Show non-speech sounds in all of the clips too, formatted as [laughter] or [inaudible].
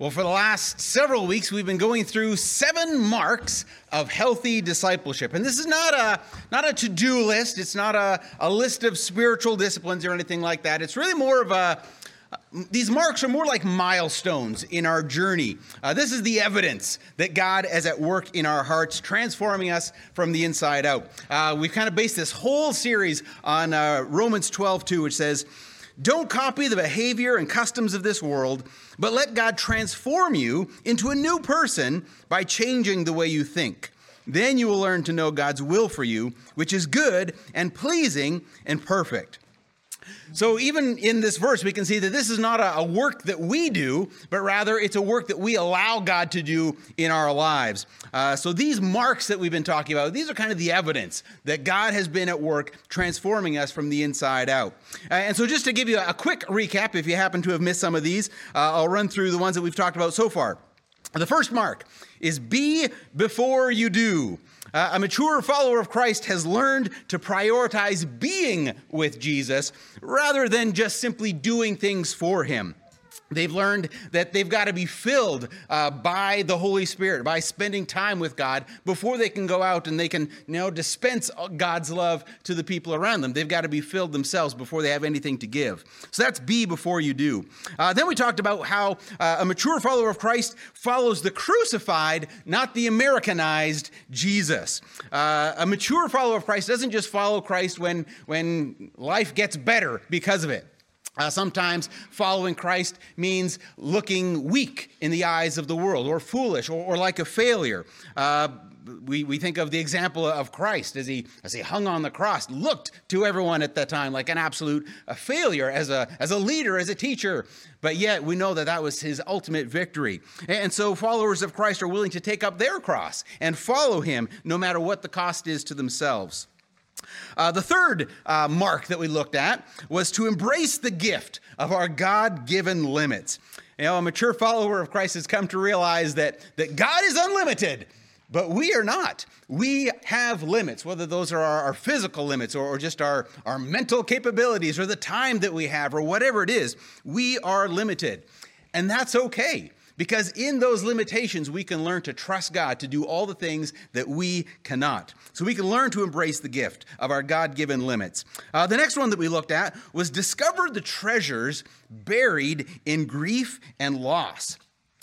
Well, for the last several weeks, we've been going through seven marks of healthy discipleship. And this is not a, not a to do list, it's not a, a list of spiritual disciplines or anything like that. It's really more of a, these marks are more like milestones in our journey. Uh, this is the evidence that God is at work in our hearts, transforming us from the inside out. Uh, we've kind of based this whole series on uh, Romans 12, 2, which says, don't copy the behavior and customs of this world, but let God transform you into a new person by changing the way you think. Then you will learn to know God's will for you, which is good and pleasing and perfect. So, even in this verse, we can see that this is not a, work that we do, but rather it's a work that we allow God to do in our lives. Uh, so, these marks that we've been talking about, these are kind of the evidence that God has been at work transforming us from the inside out. Uh, and so, just to give you a quick recap, if you happen to have missed some of these, uh, I'll run through the ones that we've talked about so far. The first mark is be before you do. Uh, a mature follower of Christ has learned to prioritize being with Jesus rather than just simply doing things for him. They've learned that they've got to be filled uh, by the Holy Spirit, by spending time with God before they can go out and they can you know, dispense God's love to the people around them. They've got to be filled themselves before they have anything to give. So that's be before you do. Uh, then we talked about how uh, a mature follower of Christ follows the crucified, not the Americanized Jesus. Uh, a mature follower of Christ doesn't just follow Christ when, when life gets better because of it. Uh, sometimes following Christ means looking weak in the eyes of the world, or foolish, or, or like a failure. Uh, we, we think of the example of Christ as he, as he hung on the cross, looked to everyone at that time like an absolute a failure as a, as a leader, as a teacher. But yet we know that that was his ultimate victory. And so followers of Christ are willing to take up their cross and follow him no matter what the cost is to themselves. Uh, the third uh, mark that we looked at was to embrace the gift of our God given limits. You know, a mature follower of Christ has come to realize that, that God is unlimited, but we are not. We have limits, whether those are our, our physical limits or, or just our, our mental capabilities or the time that we have or whatever it is. We are limited. And that's okay. Because in those limitations, we can learn to trust God to do all the things that we cannot. So we can learn to embrace the gift of our God given limits. Uh, the next one that we looked at was discover the treasures buried in grief and loss.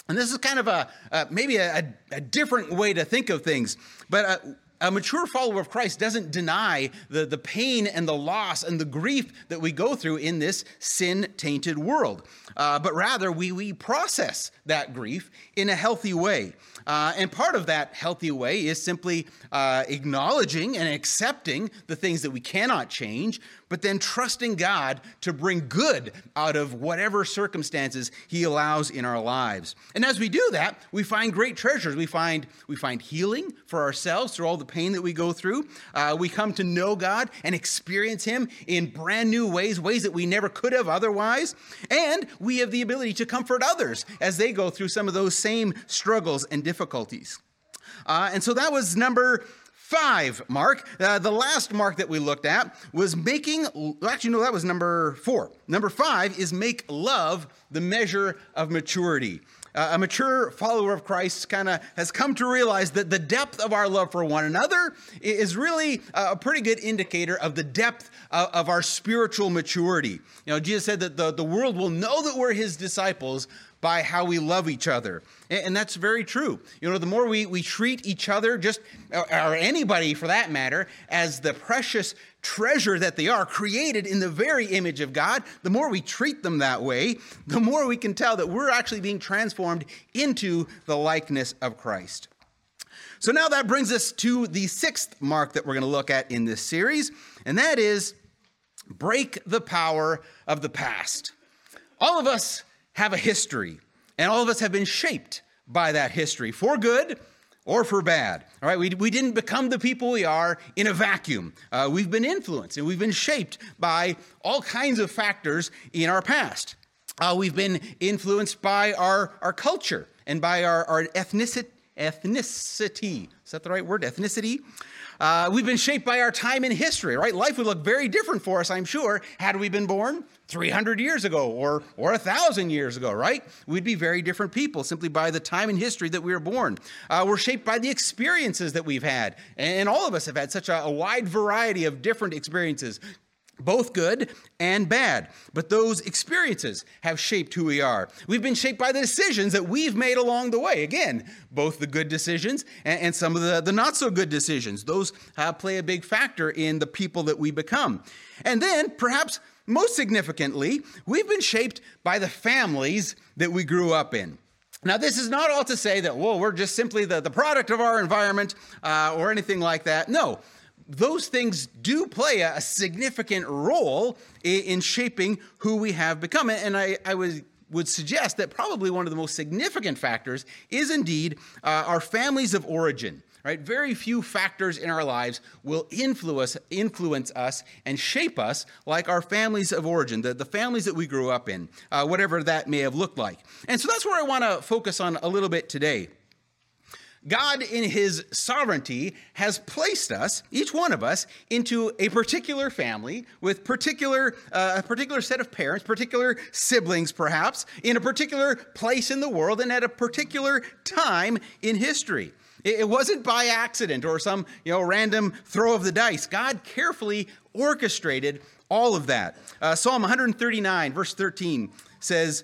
And this is kind of a uh, maybe a, a, different way to think of things, but uh, a mature follower of Christ doesn't deny the, the pain and the loss and the grief that we go through in this sin tainted world, uh, but rather we, we process that grief in a healthy way. Uh, and part of that healthy way is simply uh, acknowledging and accepting the things that we cannot change, but then trusting God to bring good out of whatever circumstances He allows in our lives. And as we do that, we find great treasures. We find we find healing for ourselves through all the pain that we go through. Uh, we come to know God and experience Him in brand new ways, ways that we never could have otherwise. And we have the ability to comfort others as they go through some of those same struggles and difficulties. Uh, and so that was number five mark. Uh, the last mark that we looked at was making, actually, no, that was number four. Number five is make love the measure of maturity. Uh, a mature follower of Christ kind of has come to realize that the depth of our love for one another is really a pretty good indicator of the depth of, of our spiritual maturity. You know, Jesus said that the, the world will know that we're his disciples by how we love each other. And that's very true. You know, the more we, we treat each other, just uh, or anybody for that matter, as the precious treasure that they are, created in the very image of God, the more we treat them that way, the more we can tell that we're actually being transformed into the likeness of Christ. So now that brings us to the sixth mark that we're going to look at in this series, and that is break the power of the past. All of us have a history, and all of us have been shaped by that history for good or for bad. All right, we, we didn't become the people we are in a vacuum. Uh, we've been influenced and we've been shaped by all kinds of factors in our past. Uh, we've been influenced by our, our culture and by our, our ethnicity, ethnicity. Is that the right word? Ethnicity. Uh, we've been shaped by our time in history, right? Life would look very different for us, I'm sure, had we been born 300 years ago or, or 1,000 years ago, right? We'd be very different people simply by the time in history that we were born. Uh, we're shaped by the experiences that we've had. And all of us have had such a, a wide variety of different experiences both good and bad. But those experiences have shaped who we are. We've been shaped by the decisions that we've made along the way. Again, both the good decisions and, and some of the, the not so good decisions. Those uh, play a big factor in the people that we become. And then, perhaps most significantly, we've been shaped by the families that we grew up in. Now, this is not all to say that, well, we're just simply the, the product of our environment uh, or anything like that. No, those things do play a, significant role in, in, shaping who we have become. And I, I was would suggest that probably one of the most significant factors is indeed uh, our families of origin. Right? Very few factors in our lives will influence, influence us and shape us like our families of origin, the, the families that we grew up in, uh, whatever that may have looked like. And so that's where I want to focus on a little bit today. God, in his sovereignty, has placed us, each one of us, into a particular family with particular, uh, a particular set of parents, particular siblings, perhaps, in a particular place in the world and at a particular time in history. It wasn't by accident or some you know, random throw of the dice. God carefully orchestrated all of that. Uh, Psalm 139, verse 13 says,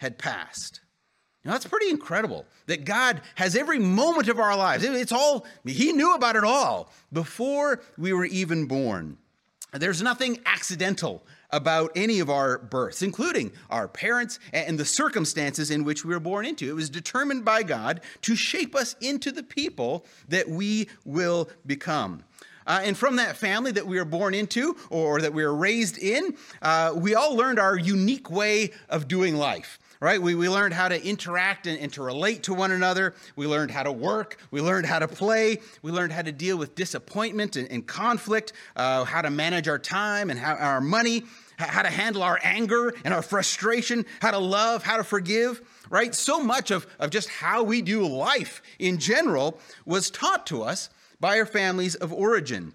had passed. Now, that's pretty incredible that God has every moment of our lives. It's all, He knew about it all before we were even born. There's nothing accidental about any of our births, including our parents and the circumstances in which we were born into. It was determined by God to shape us into the people that we will become. Uh, and from that family that we were born into or that we were raised in, uh, we all learned our unique way of doing life right? We, we learned how to interact and, and, to relate to one another. We learned how to work. We learned how to play. We learned how to deal with disappointment and, and conflict, uh, how to manage our time and how, our money, how to handle our anger and our frustration, how to love, how to forgive, right? So much of, of just how we do life in general was taught to us by our families of origin.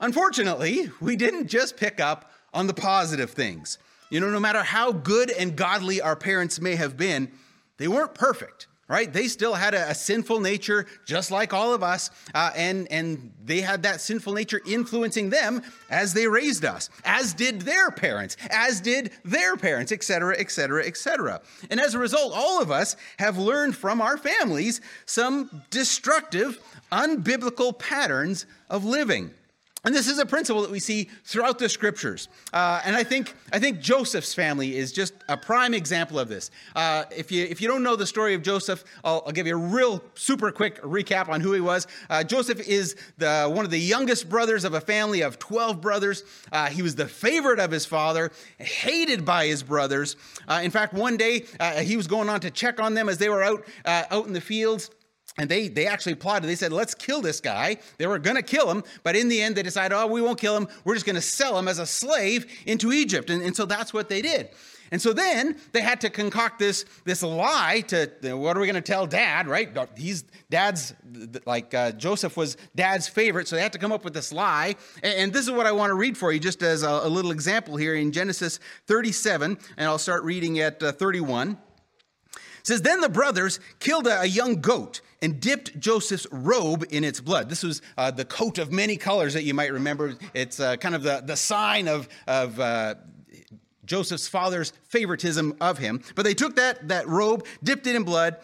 Unfortunately, we didn't just pick up on the positive things. You know, no matter how good and godly our parents may have been, they weren't perfect, right? They still had a, a sinful nature, just like all of us, uh, and and they had that sinful nature influencing them as they raised us, as did their parents, as did their parents, etc., etc., etc. And as a result, all of us have learned from our families some destructive, unbiblical patterns of living. And this is a principle that we see throughout the scriptures. Uh, and I think, I think Joseph's family is just a prime example of this. Uh, if, you, if you don't know the story of Joseph, I'll, I'll give you a real super quick recap on who he was. Uh, Joseph is the, one of the youngest brothers of a family of 12 brothers. Uh, he was the favorite of his father, hated by his brothers. Uh, in fact, one day uh, he was going on to check on them as they were out, out in the fields. And they, they actually plotted. They said, let's kill this guy. They were going to kill him, but in the end, they decided, oh, we won't kill him. We're just going to sell him as a slave into Egypt. And, and so that's what they did. And so then they had to concoct this, this lie to, what are we going to tell dad, right? He's dad's, like uh, Joseph was dad's favorite, so they had to come up with this lie. And, and this is what I want to read for you, just as a, a, little example here in Genesis 37, and I'll start reading at uh, 31 says, Then the brothers killed a, young goat and dipped Joseph's robe in its blood. This was uh, the coat of many colors that you might remember. It's uh, kind of the, the sign of, of uh, Joseph's father's favoritism of him. But they took that, that robe, dipped it in blood.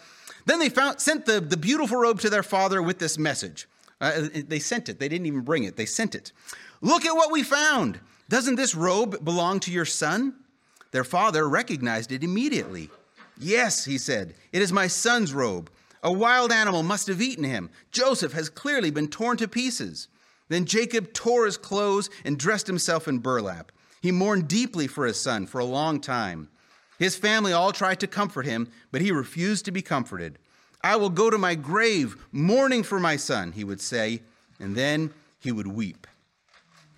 Then they found, sent the, the beautiful robe to their father with this message. Uh, they sent it. They didn't even bring it. They sent it. Look at what we found. Doesn't this robe belong to your son? Their father recognized it immediately. Yes, he said, it is my son's robe. A wild animal must have eaten him. Joseph has clearly been torn to pieces. Then Jacob tore his clothes and dressed himself in burlap. He mourned deeply for his son for a long time. His family all tried to comfort him, but he refused to be comforted. I will go to my grave mourning for my son, he would say, and then he would weep.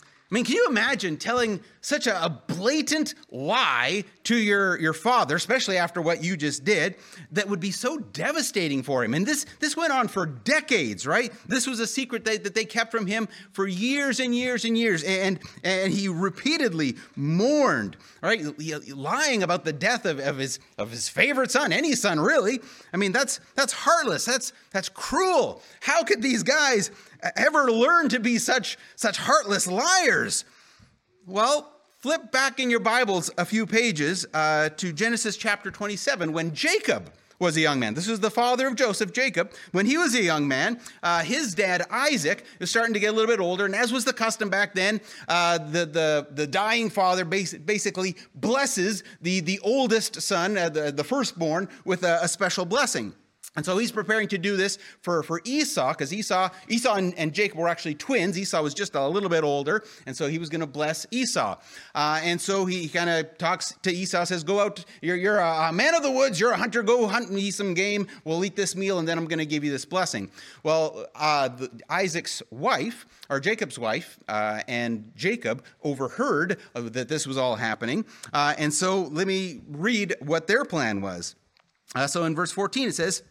I mean, can you imagine telling such a, blatant lie to your, your father, especially after what you just did, that would be so devastating for him? And this, this went on for decades, right? This was a secret that, that they kept from him for years and years and years. And, and he repeatedly mourned, right? Lying about the death of, of, his, of his favorite son, any son, really. I mean, that's, that's heartless. That's, that's cruel. How could these guys ever learn to be such, such heartless liars? Well, flip back in your Bibles a few pages uh, to Genesis chapter 27 when Jacob was a young man. This was the father of Joseph, Jacob. When he was a young man, uh, his dad, Isaac, was starting to get a little bit older. And as was the custom back then, uh, the, the, the dying father basically blesses the, the oldest son, uh, the, the firstborn, with a, a special blessing. And so he's preparing to do this for, for Esau, because Esau, Esau and, and, Jacob were actually twins. Esau was just a little bit older, and so he was going to bless Esau. Uh, and so he kind of talks to Esau, says, Go out, you're, you're a man of the woods, you're a hunter, go hunt me some game, we'll eat this meal, and then I'm going to give you this blessing. Well, uh, the, Isaac's wife, or Jacob's wife, uh, and Jacob overheard that this was all happening. Uh, and so let me read what their plan was. Uh, so in verse 14 it says,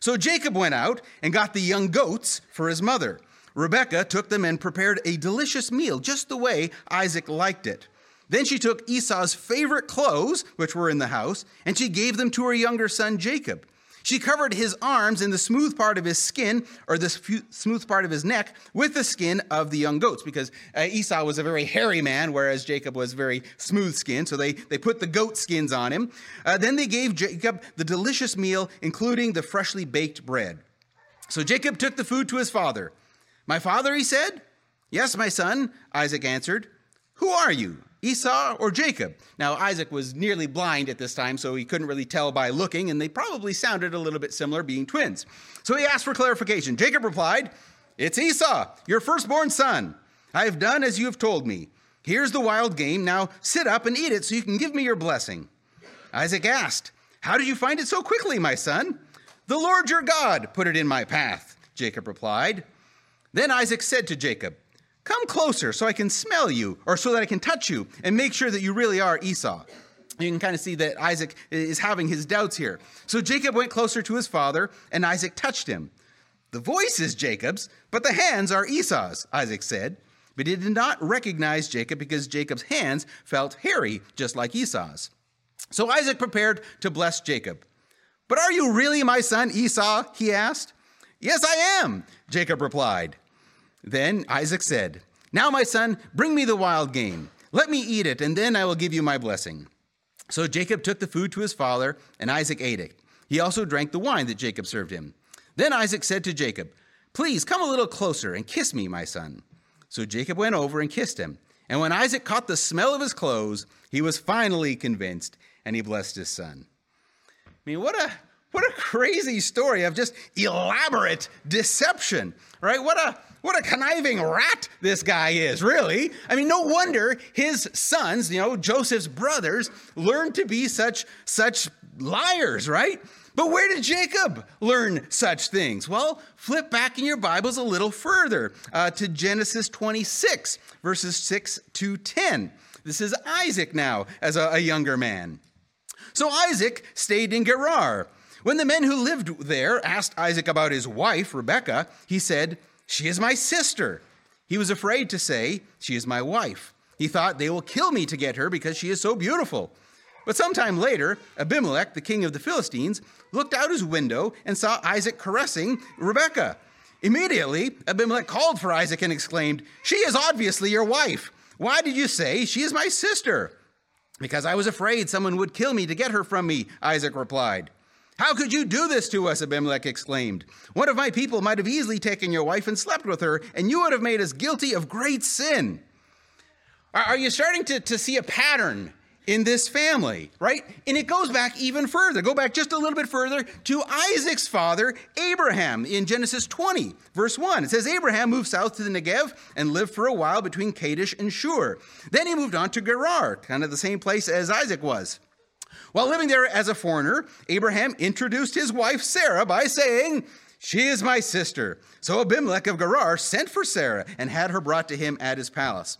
so Jacob went out and got the young goats for his mother. Rebekah took them and prepared a delicious meal, just the way Isaac liked it. Then she took Esau's favorite clothes, which were in the house, and she gave them to her younger son Jacob. She covered his arms and the smooth part of his skin, or the smooth part of his neck, with the skin of the young goats, because uh, Esau was a very hairy man, whereas Jacob was very smooth skinned. So they, they put the goat skins on him. Uh, then they gave Jacob the delicious meal, including the freshly baked bread. So Jacob took the food to his father. My father, he said. Yes, my son, Isaac answered. Who are you? Esau or Jacob? Now, Isaac was nearly blind at this time, so he couldn't really tell by looking, and they probably sounded a little bit similar, being twins. So he asked for clarification. Jacob replied, It's Esau, your firstborn son. I have done as you have told me. Here's the wild game. Now sit up and eat it so you can give me your blessing. Isaac asked, How did you find it so quickly, my son? The Lord your God put it in my path, Jacob replied. Then Isaac said to Jacob, Come closer so I can smell you, or so that I can touch you and make sure that you really are Esau. You can kind of see that Isaac is having his doubts here. So Jacob went closer to his father, and Isaac touched him. The voice is Jacob's, but the hands are Esau's, Isaac said. But he did not recognize Jacob because Jacob's hands felt hairy, just like Esau's. So Isaac prepared to bless Jacob. But are you really my son Esau? he asked. Yes, I am, Jacob replied. Then Isaac said, Now, my son, bring me the wild game. Let me eat it, and then I will give you my blessing. So Jacob took the food to his father, and Isaac ate it. He also drank the wine that Jacob served him. Then Isaac said to Jacob, Please come a little closer and kiss me, my son. So Jacob went over and kissed him. And when Isaac caught the smell of his clothes, he was finally convinced, and he blessed his son. I mean, what a what a crazy story of just elaborate deception, right? What a what a conniving rat this guy is, really. I mean, no wonder his sons, you know, Joseph's brothers, learned to be such such liars, right? But where did Jacob learn such things? Well, flip back in your Bibles a little further uh, to Genesis 26, verses 6 to 10. This is Isaac now as a, a younger man. So Isaac stayed in Gerar. When the men who lived there asked Isaac about his wife, Rebekah, he said, she is my sister. He was afraid to say, She is my wife. He thought, They will kill me to get her because she is so beautiful. But sometime later, Abimelech, the king of the Philistines, looked out his window and saw Isaac caressing Rebekah. Immediately, Abimelech called for Isaac and exclaimed, She is obviously your wife. Why did you say, She is my sister? Because I was afraid someone would kill me to get her from me, Isaac replied. How could you do this to us? Abimelech exclaimed. One of my people might have easily taken your wife and slept with her, and you would have made us guilty of great sin. Are you starting to, to see a pattern in this family, right? And it goes back even further. Go back just a little bit further to Isaac's father, Abraham, in Genesis 20, verse 1. It says, Abraham moved south to the Negev and lived for a while between Kadesh and Shur. Then he moved on to Gerar, kind of the same place as Isaac was. While living there as a foreigner, Abraham introduced his wife Sarah by saying, She is my sister. So Abimelech of Gerar sent for Sarah and had her brought to him at his palace.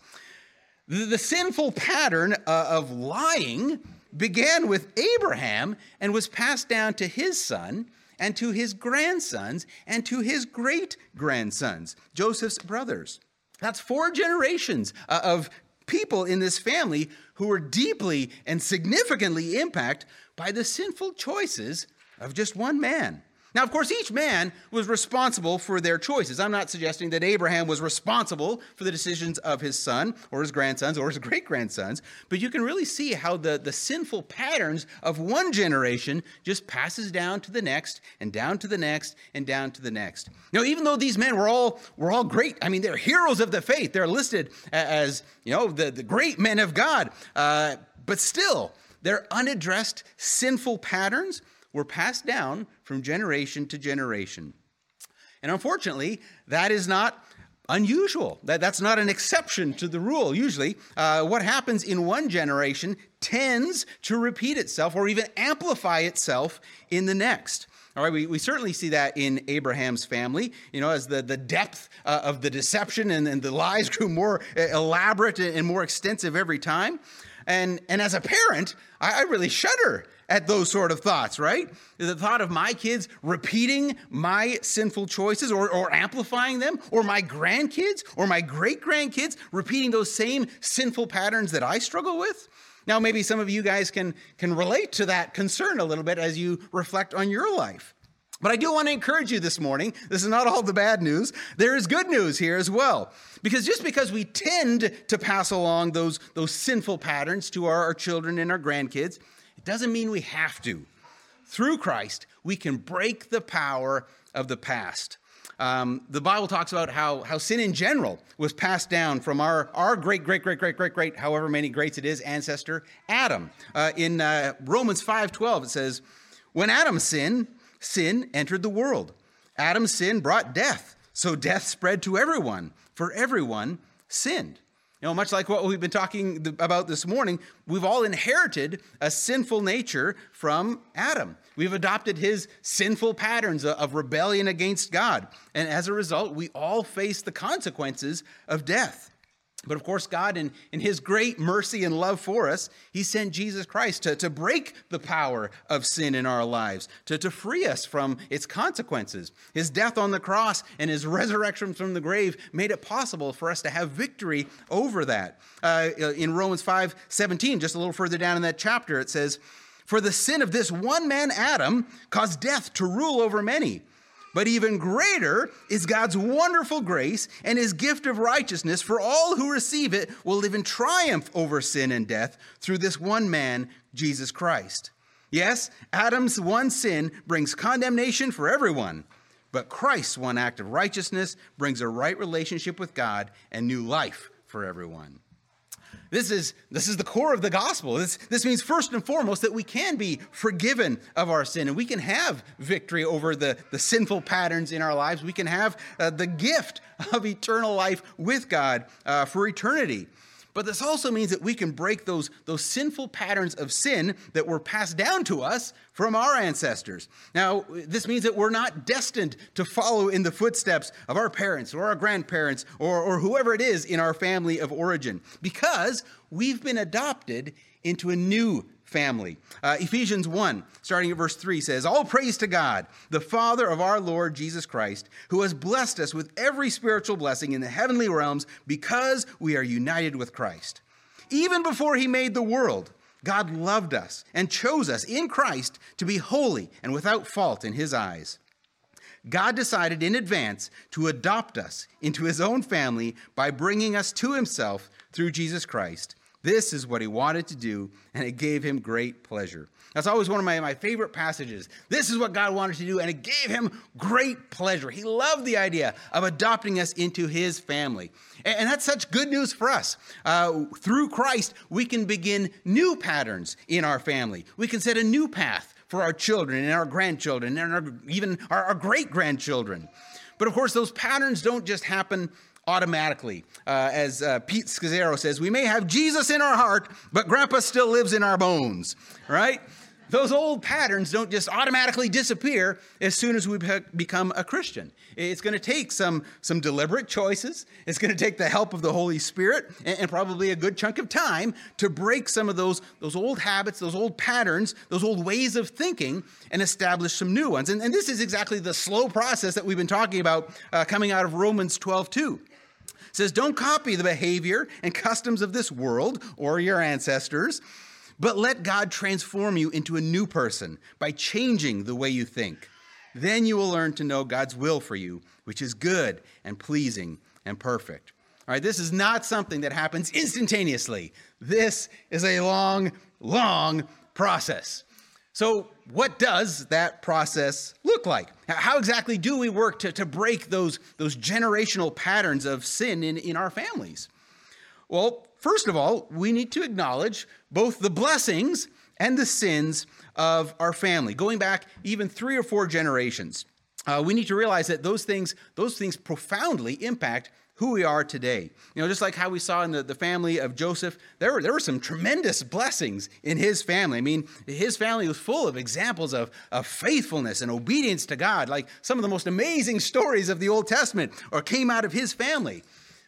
The, the sinful pattern uh, of lying began with Abraham and was passed down to his son and to his grandsons and to his great grandsons, Joseph's brothers. That's four generations uh, of people in this family who were deeply and significantly impacted by the sinful choices of just one man. Now, of course, each man was responsible for their choices. I'm not suggesting that Abraham was responsible for the decisions of his son or his grandsons or his great grandsons, but you can really see how the, the sinful patterns of one generation just passes down to the next and down to the next and down to the next. Now, even though these men were all were all great, I mean, they're heroes of the faith. They're listed as you know the, the great men of God, uh, but still, their unaddressed sinful patterns were passed down from generation to generation. And unfortunately, that is not unusual. That, that's not an exception to the rule. Usually, uh, what happens in one generation tends to repeat itself or even amplify itself in the next. All right, we, we certainly see that in Abraham's family, you know, as the, the depth uh, of the deception and, and the lies [laughs] grew more uh, elaborate and more extensive every time. And, and as a parent, I, I really shudder at those sort of thoughts, right? The thought of my kids repeating my sinful choices or, or amplifying them, or my grandkids or my great grandkids repeating those same sinful patterns that I struggle with. Now, maybe some of you guys can, can relate to that concern a little bit as you reflect on your life. But I do want to encourage you this morning. This is not all the bad news. There is good news here as well. Because just because we tend to pass along those, those sinful patterns to our, our children and our grandkids, it doesn't mean we have to. Through Christ, we can break the power of the past. Um, the Bible talks about how, how sin in general was passed down from our, our great, great, great, great, great, great, however many greats it is, ancestor, Adam. Uh, in uh, Romans 5.12, it says, When Adam sinned, sin entered the world. Adam's sin brought death, so death spread to everyone, for everyone sinned. You know, much like what we've been talking about this morning, we've all inherited a sinful nature from Adam. We've adopted his sinful patterns of rebellion against God. And as a result, we all face the consequences of death. But of course, God, in, in His great mercy and love for us, He sent Jesus Christ to, to break the power of sin in our lives, to, to free us from its consequences. His death on the cross and His [laughs] resurrection from the grave made it possible for us to have victory over that. Uh, in Romans 5 17, just a little further down in that chapter, it says, For the sin of this one man, Adam, caused death to rule over many. But even greater is God's wonderful grace and his gift of righteousness for all who receive it will live in triumph over sin and death through this one man, Jesus Christ. Yes, Adam's one sin brings condemnation for everyone, but Christ's one act of righteousness brings a right relationship with God and new life for everyone. This is, this is the core of the gospel. This, this means, first and foremost, that we can be forgiven of our sin and we can have victory over the, the sinful patterns in our lives. We can have uh, the gift of eternal life with God uh, for eternity. But this also means that we can break those, those sinful patterns of sin that were passed down to us from our ancestors. Now, this means that we're not destined to follow in the footsteps of our parents or our grandparents or, or whoever it is in our family of origin because we've been adopted into a new family. Uh, Ephesians 1, starting at verse 3, says, All praise to God, the Father of our Lord Jesus Christ, who has blessed us with every spiritual blessing in the heavenly realms because we are united with Christ. Even before he made the world, God loved us and chose us in Christ to be holy and without fault in his eyes. God decided in advance to adopt us into his own family by bringing us to himself through Jesus Christ This is what he wanted to do, and it gave him great pleasure. That's always one of my, my favorite passages. This is what God wanted to do, and it gave him great pleasure. He loved the idea of adopting us into his family. And, and that's such good news for us. Uh, through Christ, we can begin new patterns in our family, we can set a new path for our children and our grandchildren and our, even our, our great grandchildren. But of course, those patterns don't just happen automatically. Uh, as uh, Pete Scazzero says, we may have Jesus in our heart, but Grandpa still lives in our bones, right? Those old patterns don't just automatically disappear as soon as we become a Christian. It's going to take some, some deliberate choices. It's going to take the help of the Holy Spirit and, and, probably a good chunk of time to break some of those, those old habits, those old patterns, those old ways of thinking and establish some new ones. And, and this is exactly the slow process that we've been talking about uh, coming out of Romans 12 2 says, Don't copy the behavior and customs of this world or your ancestors, but let God transform you into a new person by changing the way you think. Then you will learn to know God's will for you, which is good and pleasing and perfect. All right, this is not something that happens instantaneously. This is a long, long process. So, what does that process look like? How exactly do we work to, to break those, those generational patterns of sin in, in our families? Well, first of all, we need to acknowledge both the blessings and the sins of our family, going back even three or four generations. Uh, we need to realize that those things, those things profoundly impact who we are today. You know, just like how we saw in the, the family of Joseph, there were, there were some tremendous blessings in his family. I mean, his family was full of examples of, of faithfulness and obedience to God, like some of the most amazing stories of the Old Testament or came out of his family.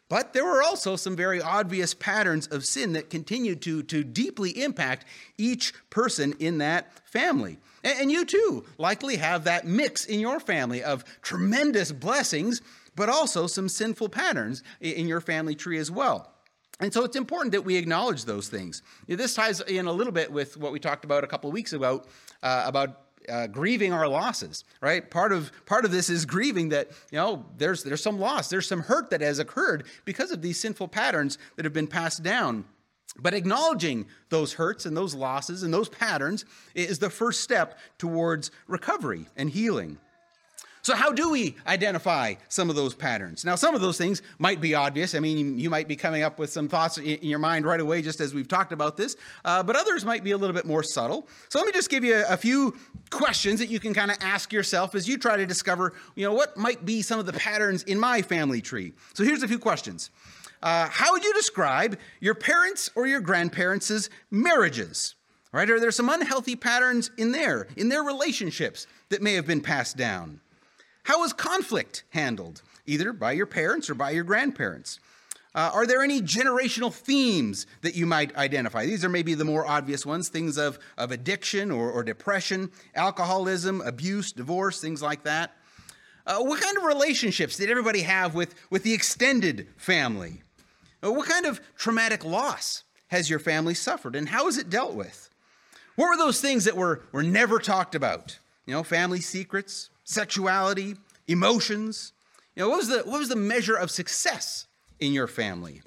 But there were also some very obvious patterns of sin that continued to, to deeply impact each person in that family. And, and you too likely have that mix in your family of tremendous blessings but also some sinful patterns in your family tree as well. And so it's important that we acknowledge those things. This ties in a little bit with what we talked about a couple of weeks ago uh, about uh, grieving our losses, right? Part of part of this is grieving that you know there's there's some loss, there's some hurt that has occurred because of these sinful patterns that have been passed down. But acknowledging those hurts and those losses and those patterns is the first step towards recovery and healing. So, how do we identify some of those patterns? Now, some of those things might be obvious. I mean, you might be coming up with some thoughts in your mind right away, just as we've talked about this, uh, but others might be a little bit more subtle. So, let me just give you a, few questions that you can kind of ask yourself as you try to discover, you know, what might be some of the patterns in my family tree. So, here's a few questions. Uh, how would you describe your parents' or your grandparents' marriages? Right? Are there some unhealthy patterns in there, in their relationships that may have been passed down? How is conflict handled, either by your parents or by your grandparents? Uh, are there any generational themes that you might identify? These are maybe the more obvious ones things of, of addiction or, or depression, alcoholism, abuse, divorce, things like that. Uh, what kind of relationships did everybody have with, with the extended family? Uh, what kind of traumatic loss has your family suffered, and how is it dealt with? What were those things that were, were never talked about? You know, family secrets, sexuality, emotions. You know, what was the, what was the measure of success in your family?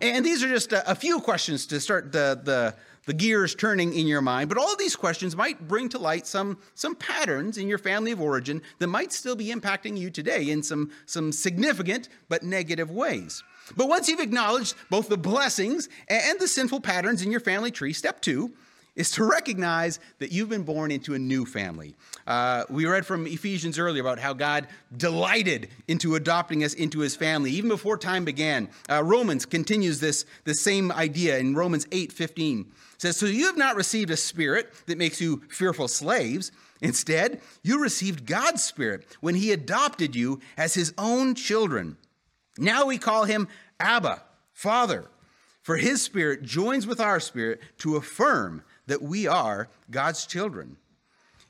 And these are just a, a few questions to start the, the, the gears turning in your mind. But all these questions might bring to light some, some patterns in your family of origin that might still be impacting you today in some, some significant but negative ways. But once you've acknowledged both the blessings and the sinful patterns in your family tree, step two is to recognize that you've been born into a new family. Uh, we read from Ephesians earlier about how God delighted into adopting us into his family even before time began. Uh, Romans continues this, the same idea in Romans 8 15. It says, So you have not received a spirit that makes you fearful slaves. Instead, you received God's spirit when he adopted you as his own children. Now we call him Abba, Father. For his spirit joins with our spirit to affirm that we are God's children.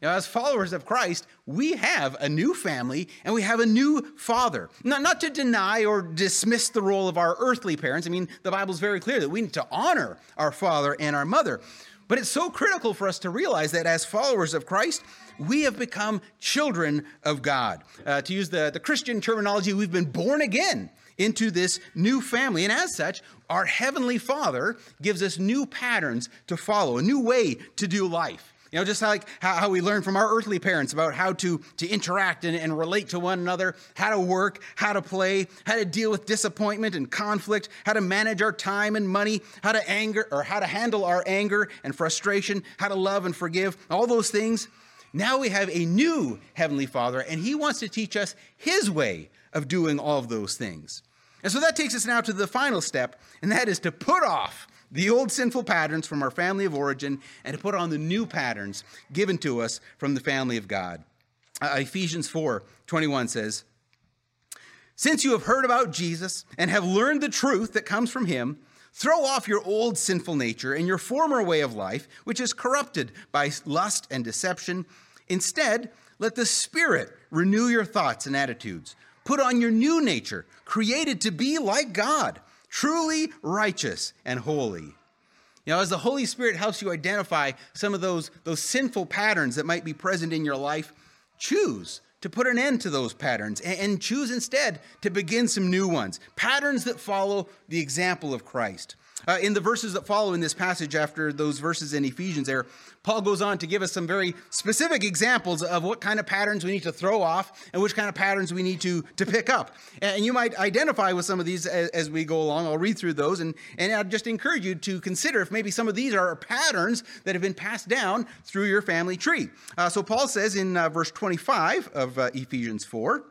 Now, as followers of Christ, we have a new family and we have a new father. Not, not to deny or dismiss the role of our earthly parents. I mean, the Bible's very clear that we need to honor our father and our mother. But it's so critical for us to realize that as followers of Christ, we have become children of God. Uh, to use the, the Christian terminology, we've been born again into this new family. And as such, our Heavenly Father gives us new patterns to follow, a new way to do life. You know, just like how, we learn from our earthly parents about how to, to interact and, and relate to one another, how to work, how to play, how to deal with disappointment and conflict, how to manage our time and money, how to anger or how to handle our anger and frustration, how to love and forgive, all those things. Now we have a new Heavenly Father, and He wants to teach us His way of doing all of those things. And so that takes us now to the final step, and that is to put off the old sinful patterns from our family of origin and to put on the new patterns given to us from the family of God. Uh, Ephesians 4 21 says, Since you have heard about Jesus and have learned the truth that comes from him, throw off your old sinful nature and your former way of life, which is corrupted by lust and deception. Instead, let the Spirit renew your thoughts and attitudes. Put on your new nature, created to be like God truly righteous and holy. You know, as the Holy Spirit helps you identify some of those, those sinful patterns that might be present in your life, choose to put an end to those patterns and, and choose instead to begin some new ones. Patterns that follow the example of Christ. Uh, in the verses that follow in this passage, after those verses in Ephesians, there, Paul goes on to give us some very specific examples of what kind of patterns we need to throw off and which kind of patterns we need to, to pick up. And you might identify with some of these as, as we go along. I'll read through those, and, and I'd just encourage you to consider if maybe some of these are patterns that have been passed down through your family tree. Uh, so Paul says in uh, verse 25 of uh, Ephesians 4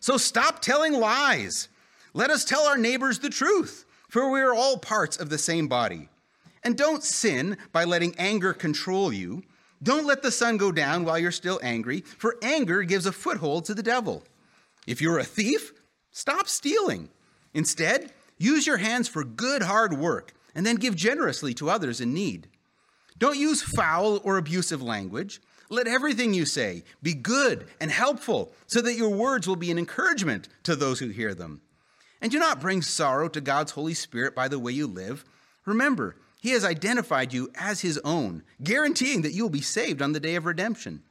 So stop telling lies. Let us tell our neighbors the truth for we are all parts of the same body. And don't sin by letting anger control you. Don't let the sun go down while you're still angry, for anger gives a foothold to the devil. If you're a thief, stop stealing. Instead, use your hands for good hard work and then give generously to others in need. Don't use foul or abusive language. Let everything you say be good and helpful so that your words will be an encouragement to those who hear them. And do not bring sorrow to God's Holy Spirit by the way you live. Remember, He has identified you as His own, guaranteeing that you will be saved on the day of redemption.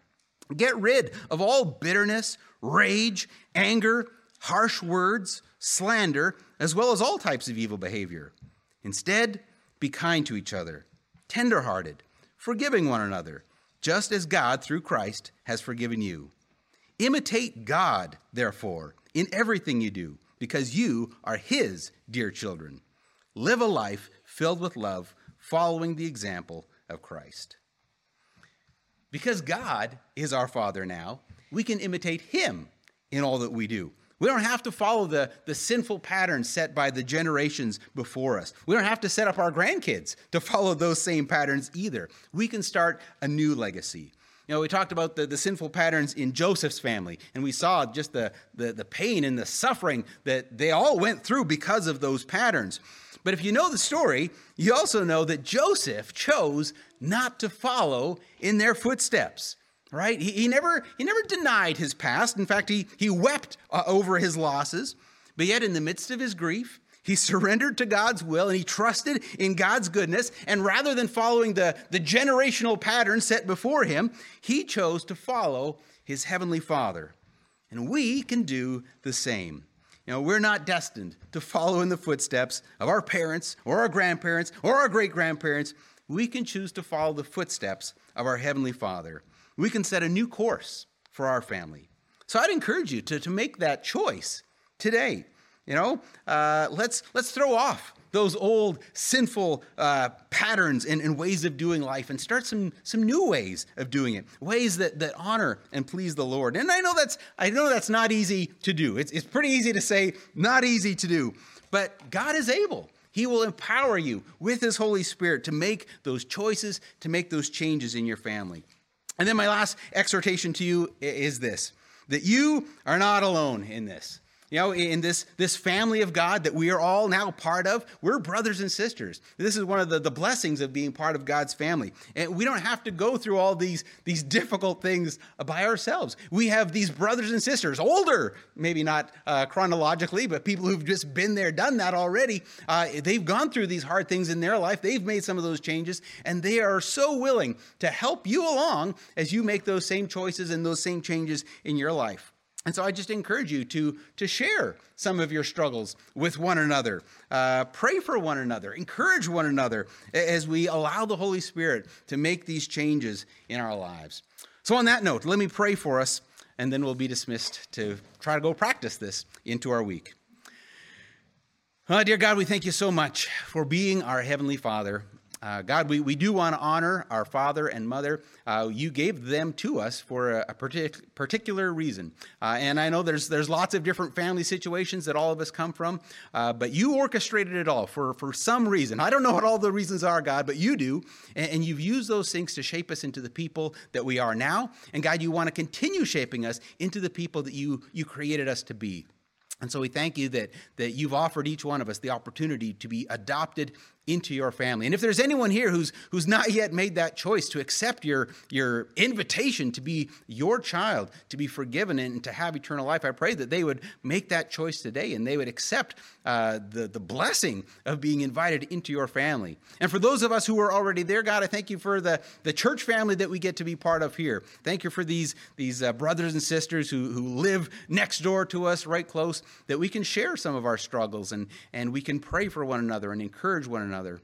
Get rid of all bitterness, rage, anger, harsh words, slander, as well as all types of evil behavior. Instead, be kind to each other, tenderhearted, forgiving one another, just as God, through Christ, has forgiven you. Imitate God, therefore, in everything you do because you are His dear children. Live a life filled with love, following the example of Christ. Because God is our Father now, we can imitate Him in all that we do. We don't have to follow the, the sinful patterns set by the generations before us. We don't have to set up our grandkids to follow those same patterns either. We can start a new legacy. You know, we talked about the, the sinful patterns in Joseph's family, and we saw just the, the, the pain and the suffering that they all went through because of those patterns. But if you know the story, you also know that Joseph chose not to follow in their footsteps right? He, he never he never denied his past. In fact he he wept uh, over his losses. But yet in the midst of his grief he surrendered to God's will and he trusted in God's goodness. And rather than following the, the generational pattern set before him, he chose to follow his heavenly Father. And we can do the same. You know, we're not destined to follow in the footsteps of our parents or our grandparents or our great grandparents. We can choose to follow the footsteps of our Heavenly Father. We can set a new course for our family. So I'd encourage you to, to make that choice today. You know, uh, let's let's throw off those old sinful uh, patterns and, and, ways of doing life and start some some new ways of doing it ways that, that honor and please the lord. And i know that's i know that's not easy to do. It's, it's pretty easy to say not easy to do. But god is able. He will empower you with his holy spirit to make those choices to make those changes in your family. And then my last exhortation to you is this that you are not alone in this you know, in this, this family of God that we are all now part of, we're brothers and sisters. This is one of the, the blessings of being part of God's family. And we don't have to go through all these, these difficult things by ourselves. We have these brothers and sisters, older, maybe not uh, chronologically, but people who've just been there, done that already. Uh, they've gone through these hard things in their life. They've made some of those changes, and they are so willing to help you along as you make those same choices and those same changes in your life. And so I just encourage you to, to share some of your struggles with one another. Uh, pray for one another. Encourage one another as we allow the Holy Spirit to make these changes in our lives. So, on that note, let me pray for us, and then we'll be dismissed to try to go practice this into our week. Oh, dear God, we thank you so much for being our Heavenly Father uh, God, we, we do want to honor our father and mother. Uh, you gave them to us for a, a partic- particular reason. Uh, and I know there's, there's lots of different family situations that all of us come from, uh, but you orchestrated it all for, for some reason. I don't know what all the reasons are, God, but you do. And, and you've used those things to shape us into the people that we are now. And God, you want to continue shaping us into the people that you, you created us to be. And so we thank you that, that you've offered each one of us the opportunity to be adopted into your family. And if there's anyone here who's who's not yet made that choice to accept your your invitation to be your child, to be forgiven and to have eternal life, I pray that they would make that choice today and they would accept uh, the the blessing of being invited into your family. And for those of us who are already there, God, I thank you for the the church family that we get to be part of here. Thank you for these these uh, brothers and sisters who who live next door to us, right close, that we can share some of our struggles and and we can pray for one another and encourage one another another.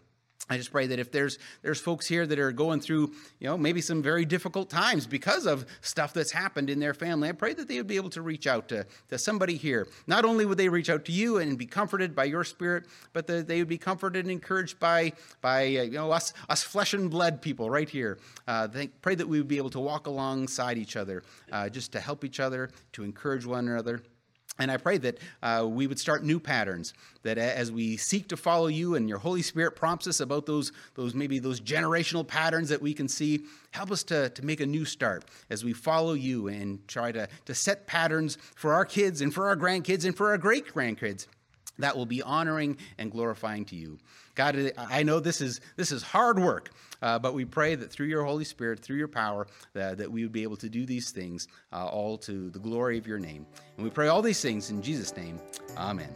I just pray that if there's there's folks here that are going through, you know, maybe some very difficult times because of stuff that's happened in their family, I pray that they would be able to reach out to, to somebody here. Not only would they reach out to you and be comforted by your spirit, but that they would be comforted and encouraged by by uh, you know us us flesh and blood people right here. Uh, they, pray that we would be able to walk alongside each other, uh, just to help each other, to encourage one another. And I pray that uh, we would start new patterns, that as we seek to follow you and your Holy Spirit prompts us about those, those maybe those generational patterns that we can see, help us to, to make a new start as we follow you and try to, to set patterns for our kids and for our grandkids and for our great grandkids that will be honoring and glorifying to you. God, I know this is, this is hard work, uh, but we pray that through your Holy Spirit, through your power, that, that we would be able to do these things uh, all to the glory of your name. And we pray all these things in Jesus' name. Amen.